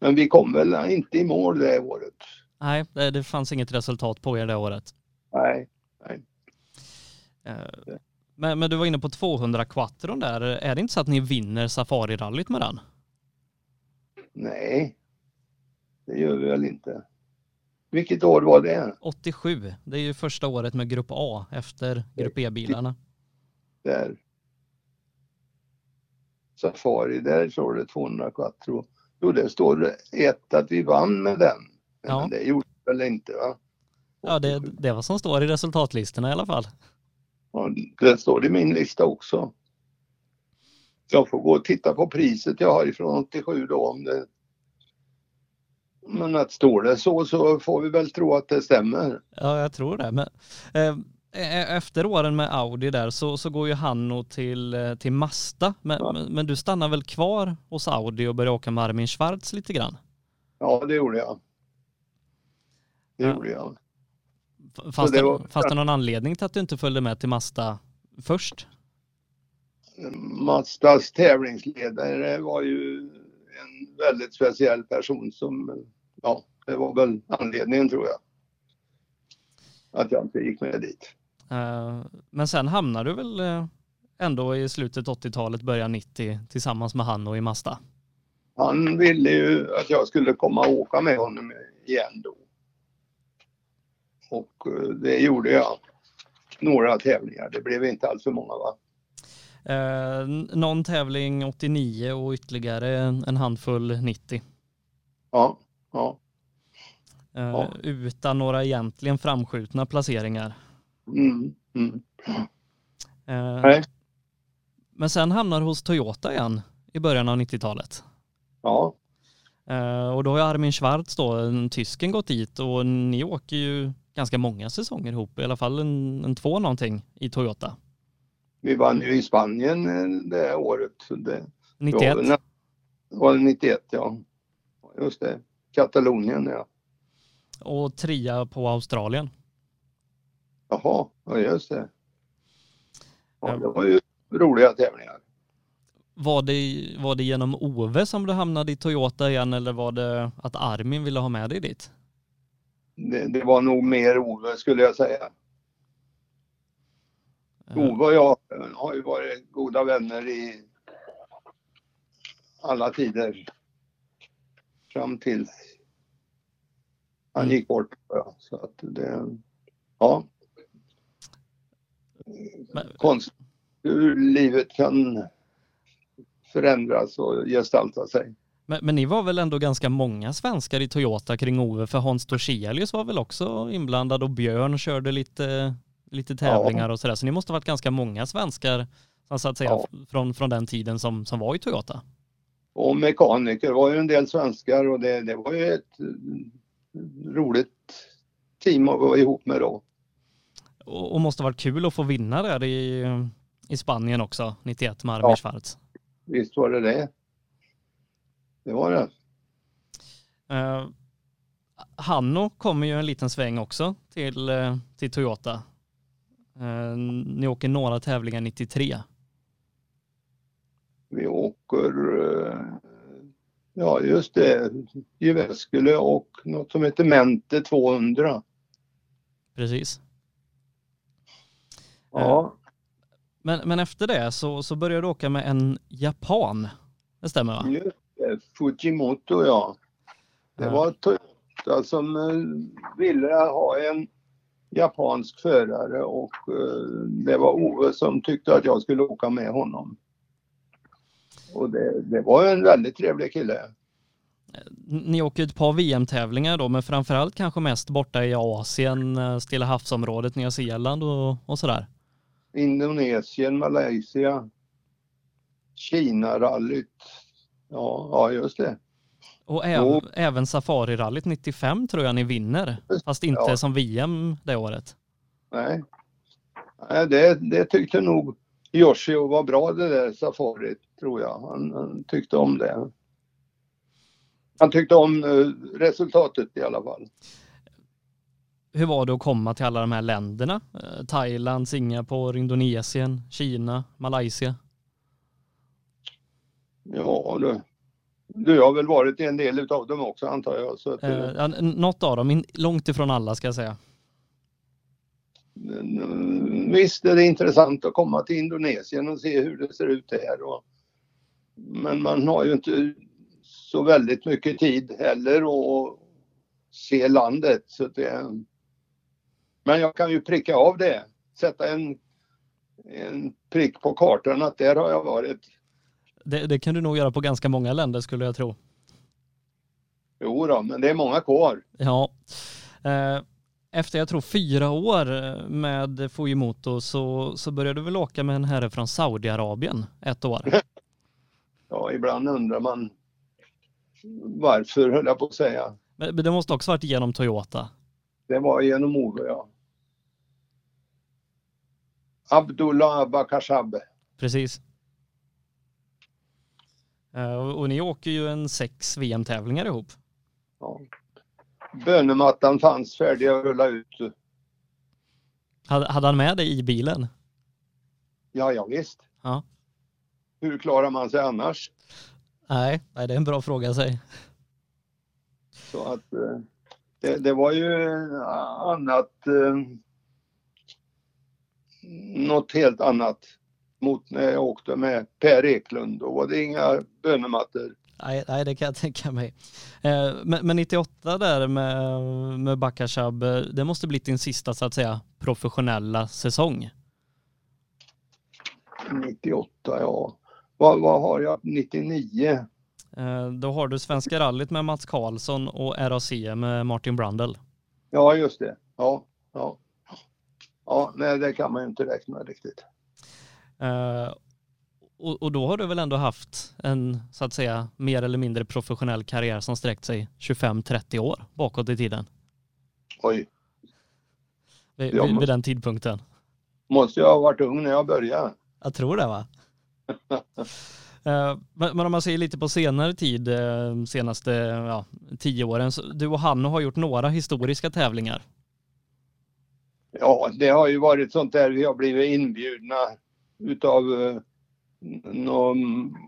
Men vi kom väl inte i mål det året. Nej, det fanns inget resultat på er det året. Nej, nej. Uh, men, men du var inne på 200 quattron där. Är det inte så att ni vinner Safari-rallyt med den? Nej, det gör vi väl inte. Vilket år var det? 87. Det är ju första året med Grupp A efter Grupp E-bilarna. Där. Safari, där står det 200 quattro. Jo, det står det ett att vi vann med den. Men Ja. det gjorde vi väl inte va? Ja, det, det var som står i resultatlistorna i alla fall. Ja, det står i min lista också. Jag får gå och titta på priset jag har ifrån 87 då om det... Men att står det så så får vi väl tro att det stämmer. Ja, jag tror det. Men, eh, e- efter åren med Audi där så, så går ju Hanno till, eh, till Mazda. Men, Ja. men, du stannar väl kvar hos Audi och börjar åka med Armin Schwarz lite grann? Ja, det gjorde jag. Det Ja. gjorde jag. Fanns det det, var- fanns det någon anledning till att du inte följde med till Mazda först? Mazdas tävlingsledare var ju väldigt speciell person som, ja, det var väl anledningen tror jag. Att jag inte gick med dit. Eh, Men sen hamnar du väl eh, ändå i slutet 80-talet, början 90 tillsammans med Hanno i Mazda? Han ville ju att jag skulle komma och åka med honom igen då. Och eh, det gjorde jag. Några tävlingar, det blev inte alls för många va? Eh, någon tävling 89 och ytterligare en, handfull 90. Ja, ja. Eh, Ja. Utan några egentligen framskjutna placeringar. Mm, mm. Eh, Nej. Men sen hamnar du hos Toyota igen i början av 90-talet. Ja, Eh, och då har Armin Schwarz då, en tysken, gått dit och ni åker ju ganska många säsonger ihop, i alla fall en, en två någonting i Toyota. Vi vann ju i Spanien eh, det året. Det, 91. Det var det 91 ja. Just det. Katalonien ja. och trea på Australien. Jaha, ja just det. Ja. det var ju roliga tävlingar. Var det, var det genom Ove som du hamnade i Toyota igen eller var det att Armin ville ha med dig dit? Det, det var nog mer Ove skulle jag säga. Eh, Ove och jag har ju varit goda vänner i alla tider. Fram tills han Mm. gick bort. Så att det, ja. Men- Konst hur livet kan förändras och gestalta sig. Men, men ni var väl ändå ganska många svenskar i Toyota kring Ove, för Hans Torselius var väl också inblandad och Björn körde lite, lite tävlingar och sådär. Så ni måste ha varit ganska många svenskar så att säga Ja. från, från den tiden som, som var i Toyota. Och mekaniker var ju en del svenskar och det, det var ju ett eh, roligt team att vara ihop med då. Och, och måste ha varit kul att få vinna där i, i Spanien också, 91 med Armin Ja. Schwarz. Visst var det det. Det var det. Uh, Hanno kommer ju en liten sväng också till, eh, till Toyota. Eh, ni åker några tävlingar 93. Vi åker, eh, ja just det, Jyväskylä och något som heter Mente 200. Precis. Ja, Men, men efter det så, så började du åka med en japan. Det stämmer va? just det, Fujimoto ja. Det var Toyota som eh, ville ha en japansk förare och eh, det var Ove som tyckte att jag skulle åka med honom. Och det, det var en väldigt trevlig kille. Ni åker ett par VM-tävlingar då, men framförallt kanske mest borta i Asien, eh, Stilla havsområdet, Nya Zeeland och, och sådär. Indonesien, Malaysia, Kina-rallyt. Ja, ja, just det. Och äv, Jo. även Safari-rallyt 95 tror jag ni vinner, fast inte Ja. som VM det året. Nej, Nej det, det tyckte nog Yoshio var bra det där safarit, tror jag. Han, han tyckte om det. Han tyckte om eh, resultatet i alla fall. Hur var det att komma till alla de här länderna? Eh, Thailand, Singapore, Indonesien, Kina, Malaysia. Ja, du, du har väl varit i en del utav dem också antar jag. Så att, Eh, ja, något av dem, in, långt ifrån alla ska jag säga. Mm, Visst är det intressant att komma till Indonesien och se hur det ser ut där. Och, men man har ju inte så väldigt mycket tid heller att se landet. Så det, men jag kan ju pricka av det, sätta en, en prick på kartan att där har jag varit. Det, det kan du nog göra på ganska många länder skulle jag tro. Jo då, men det är många kvar. Ja. Eh, efter jag tror fyra år med Fujimoto så, så började du väl åka med en herre från Saudiarabien ett år? <laughs> Ja, ibland undrar man varför höll jag på att säga. Men det måste också varit genom Toyota? Det var genom Ove, ja. Abdullah Bakashab. Precis. Uh, och ni åker ju en sex VM-tävlingar ihop. Ja. Bönemattan fanns färdig att rulla ut. Hade, hade han med dig i bilen? Ja, ja visst. Ja. Hur klarar man sig annars? Nej, nej det är en bra fråga sig. Så att eh, det, det var ju annat, eh, något helt annat mot när jag åkte med Per Eklund. Då var det inga bönemattor. Nej, nej, det kan jag tänka mig. Eh, men, men 98 där med, med Bakashab, det måste blivit din sista så att säga professionella säsong? 98, ja. Vad, vad har jag? 99? Eh, då har du Svenska rallyt med Mats Karlsson och RAC med Martin Brundle. Ja, just det. Ja, ja. Ja, nej, det kan man ju inte räkna riktigt. Uh, och, och, då har du väl ändå haft en, så att säga, mer eller mindre professionell karriär som sträckt sig 25-30 år bakåt i tiden? Oj. Vid, vid, vid den tidpunkten? Måste jag ha varit ung när jag började. Jag tror det va? <laughs> Eh, men om man ser lite på senare tid, eh, senaste ja, tio åren, så du och Hanno har gjort några historiska tävlingar. Ja, det har ju varit sånt där vi har blivit inbjudna utav uh,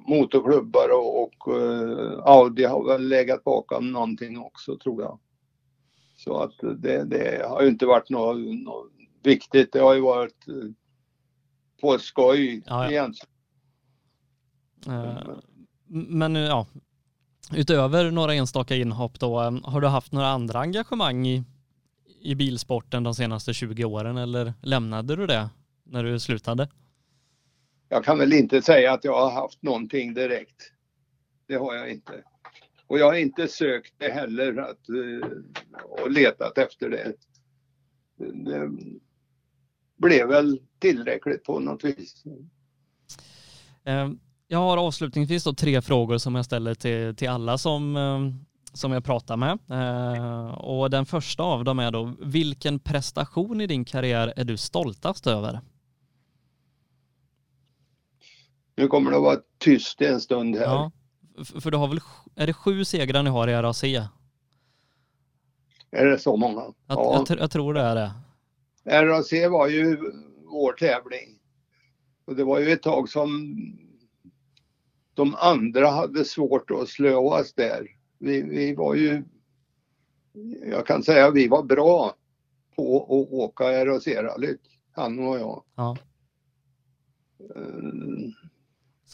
motorklubbar och, och uh, Audi har väl legat bakom någonting också tror jag. Så att det, det har ju inte varit något, något viktigt. Det har ju varit uh, på skoj ja, ja. egentligen. Men ja, utöver några enstaka inhopp då, har du haft några andra engagemang i, i bilsporten de senaste 20 åren eller lämnade du det när du slutade? Jag kan väl inte säga att jag har haft någonting direkt. Det har jag inte. Och jag har inte sökt det heller att, eh, och letat efter det. Det blev väl tillräckligt på något vis. Ehm, jag har avslutningsvis då tre frågor som jag ställer till, till alla som, ehm, som jag pratar med. Eh, och den första av dem är då, vilken prestation i din karriär är du stoltast över? Nu kommer det att vara tyst en stund här. Ja, för du har väl, är det sju segrar ni har i RAC? Är det så många? Jag, ja. jag, jag tror det är det. RAC var ju vår tävling. Och det var ju ett tag som de andra hade svårt att slå oss där. Vi, vi var ju, jag kan säga vi var bra på att åka RAC-rallyt, han och jag. Ja.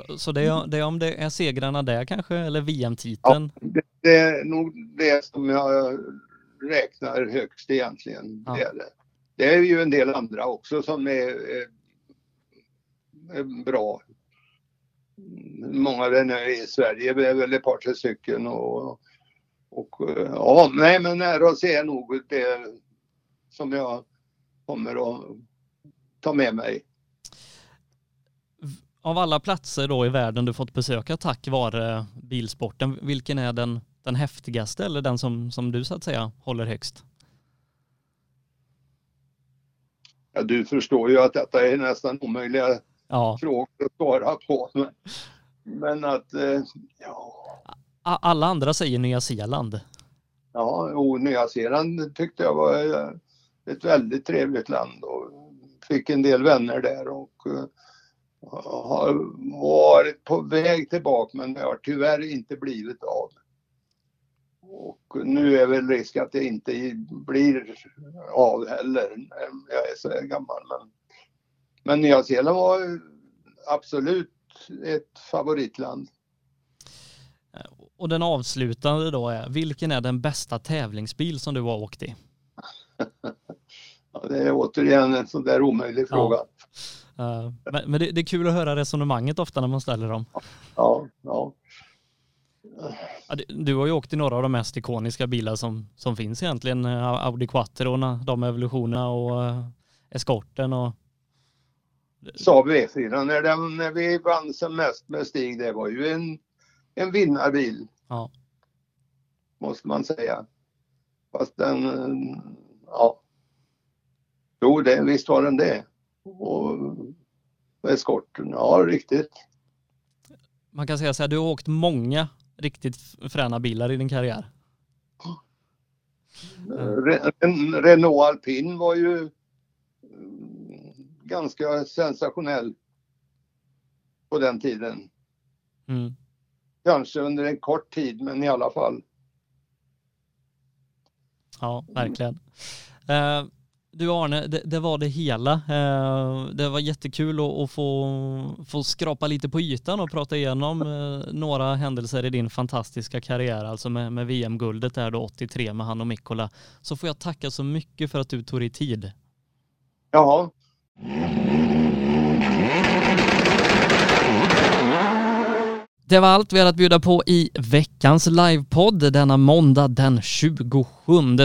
Så, så det, är, det är om det är segrarna där kanske, eller VM-titeln? Ja, det, det, är nog det som jag räknar högst egentligen. Ja. Det, är det. det är ju en del andra också som är, är, är bra. Många vänner i Sverige, det är väl ett par, tre stycken och, och ja, nej men RAC är nog det som jag kommer att ta med mig av alla platser då i världen du fått besöka tack vare bilsporten, vilken är den, den häftigaste eller den som, som du så att säga håller högst? Ja, du förstår ju att detta är nästan omöjliga ja. frågor att svara på. Men, men att, eh, ja. Alla andra säger Nya Zeeland. Ja, och Nya Zeeland tyckte jag var eh, ett väldigt trevligt land och fick en del vänner där och eh, har varit på väg tillbaka men det har tyvärr inte blivit av. Och nu är väl risk att det inte blir av heller. Jag är så gammal. Men, men Nya Zeeland var absolut ett favoritland. Och den avslutande då är, vilken är den bästa tävlingsbil som du har åkt i? <laughs> ja, det är återigen en sån där omöjlig fråga. Ja. Uh, men, men det, det, är kul att höra resonemanget ofta när man ställer dem. Ja, ja. du, har ju åkt i några av de mest ikoniska bilar som, som finns egentligen. Audi Quattro, de evolutionerna och uh, Escorten och Saab V4 när, den, när vi vann som mest med Stig, det var ju en, en vinnarbil. Ja. Måste man säga. Fast den, ja. Jo, det, visst var den det. Och eskorten, ja riktigt. Man kan säga så här, du har åkt många riktigt fräna bilar i din karriär. Renault Alpin var ju ganska sensationell på den tiden. Mm. Kanske under en kort tid, men i alla fall. Ja, verkligen. Uh, du Arne, det, det, var det hela. Uh, det var jättekul att, att, få, få skrapa lite på ytan och prata igenom uh, <laughs> några händelser i din fantastiska karriär, alltså med, med VM-guldet där då 83 med han och Mikkola. Så får jag tacka så mycket för att du tog dig tid. Jaha, det var allt vi hade att bjuda på i veckans livepodd denna måndag den 27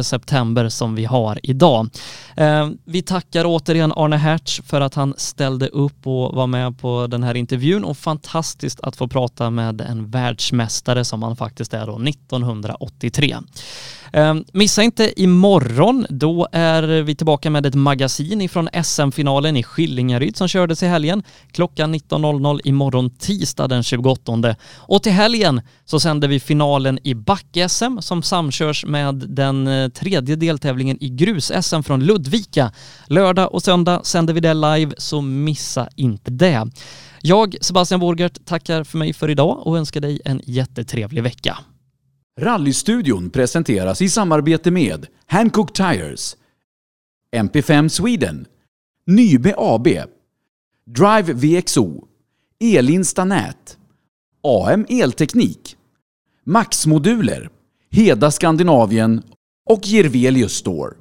september som vi har idag. Eh, vi tackar återigen Arne Hertz för att han ställde upp och var med på den här intervjun och fantastiskt att få prata med en världsmästare som han faktiskt är då 1983. Ehm, missa inte imorgon, då är vi tillbaka med ett magasin ifrån SM-finalen i Skillingaryd som kördes i helgen klockan 19.00 imorgon tisdag den 28. Och till helgen så sänder vi finalen i back-SM som samkörs med den eh, tredje deltävlingen i grus-SM från Ludvika. Lördag och söndag sänder vi det live, så missa inte det. Jag, Sebastian Borgert, tackar för mig för idag och önskar dig en jättetrevlig vecka. Rallystudion presenteras i samarbete med Hancock Tires, MP5 Sweden, Nybe AB, Drive VXO, Elinsta Nät, AM Elteknik, Max Moduler, Heda Skandinavien och Gervelius Store.